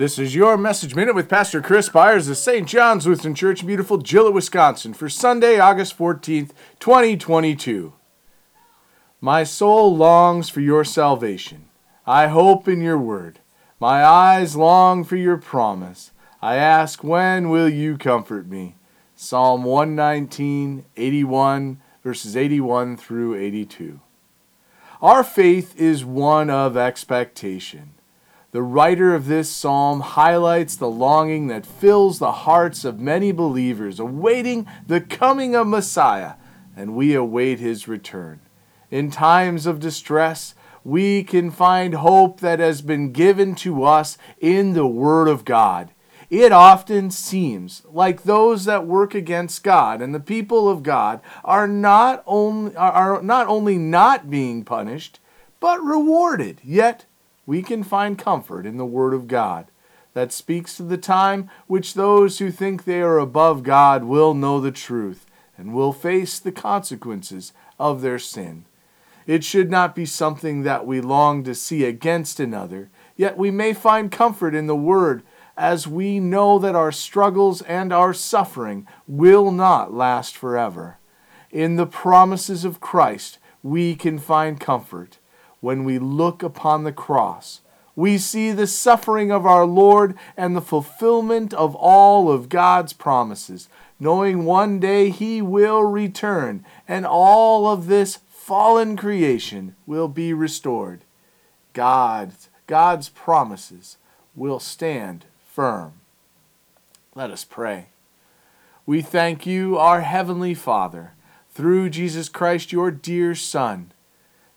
This is your Message Minute with Pastor Chris Byers of St. John's Lutheran Church beautiful Gillett, Wisconsin for Sunday, August 14th, 2022. My soul longs for your salvation. I hope in your word. My eyes long for your promise. I ask, when will you comfort me? Psalm 119, 81, verses 81 through 82. Our faith is one of expectation. The writer of this psalm highlights the longing that fills the hearts of many believers awaiting the coming of Messiah, and we await his return. In times of distress, we can find hope that has been given to us in the Word of God. It often seems like those that work against God and the people of God are not only, are not only not being punished, but rewarded. Yet we can find comfort in the Word of God that speaks to the time which those who think they are above God will know the truth and will face the consequences of their sin. It should not be something that we long to see against another, yet we may find comfort in the Word as we know that our struggles and our suffering will not last forever. In the promises of Christ, we can find comfort when we look upon the cross. We see the suffering of our Lord and the fulfillment of all of God's promises, knowing one day He will return and all of this fallen creation will be restored. God's, God's promises will stand firm. Let us pray. We thank you, our Heavenly Father, through Jesus Christ, your dear Son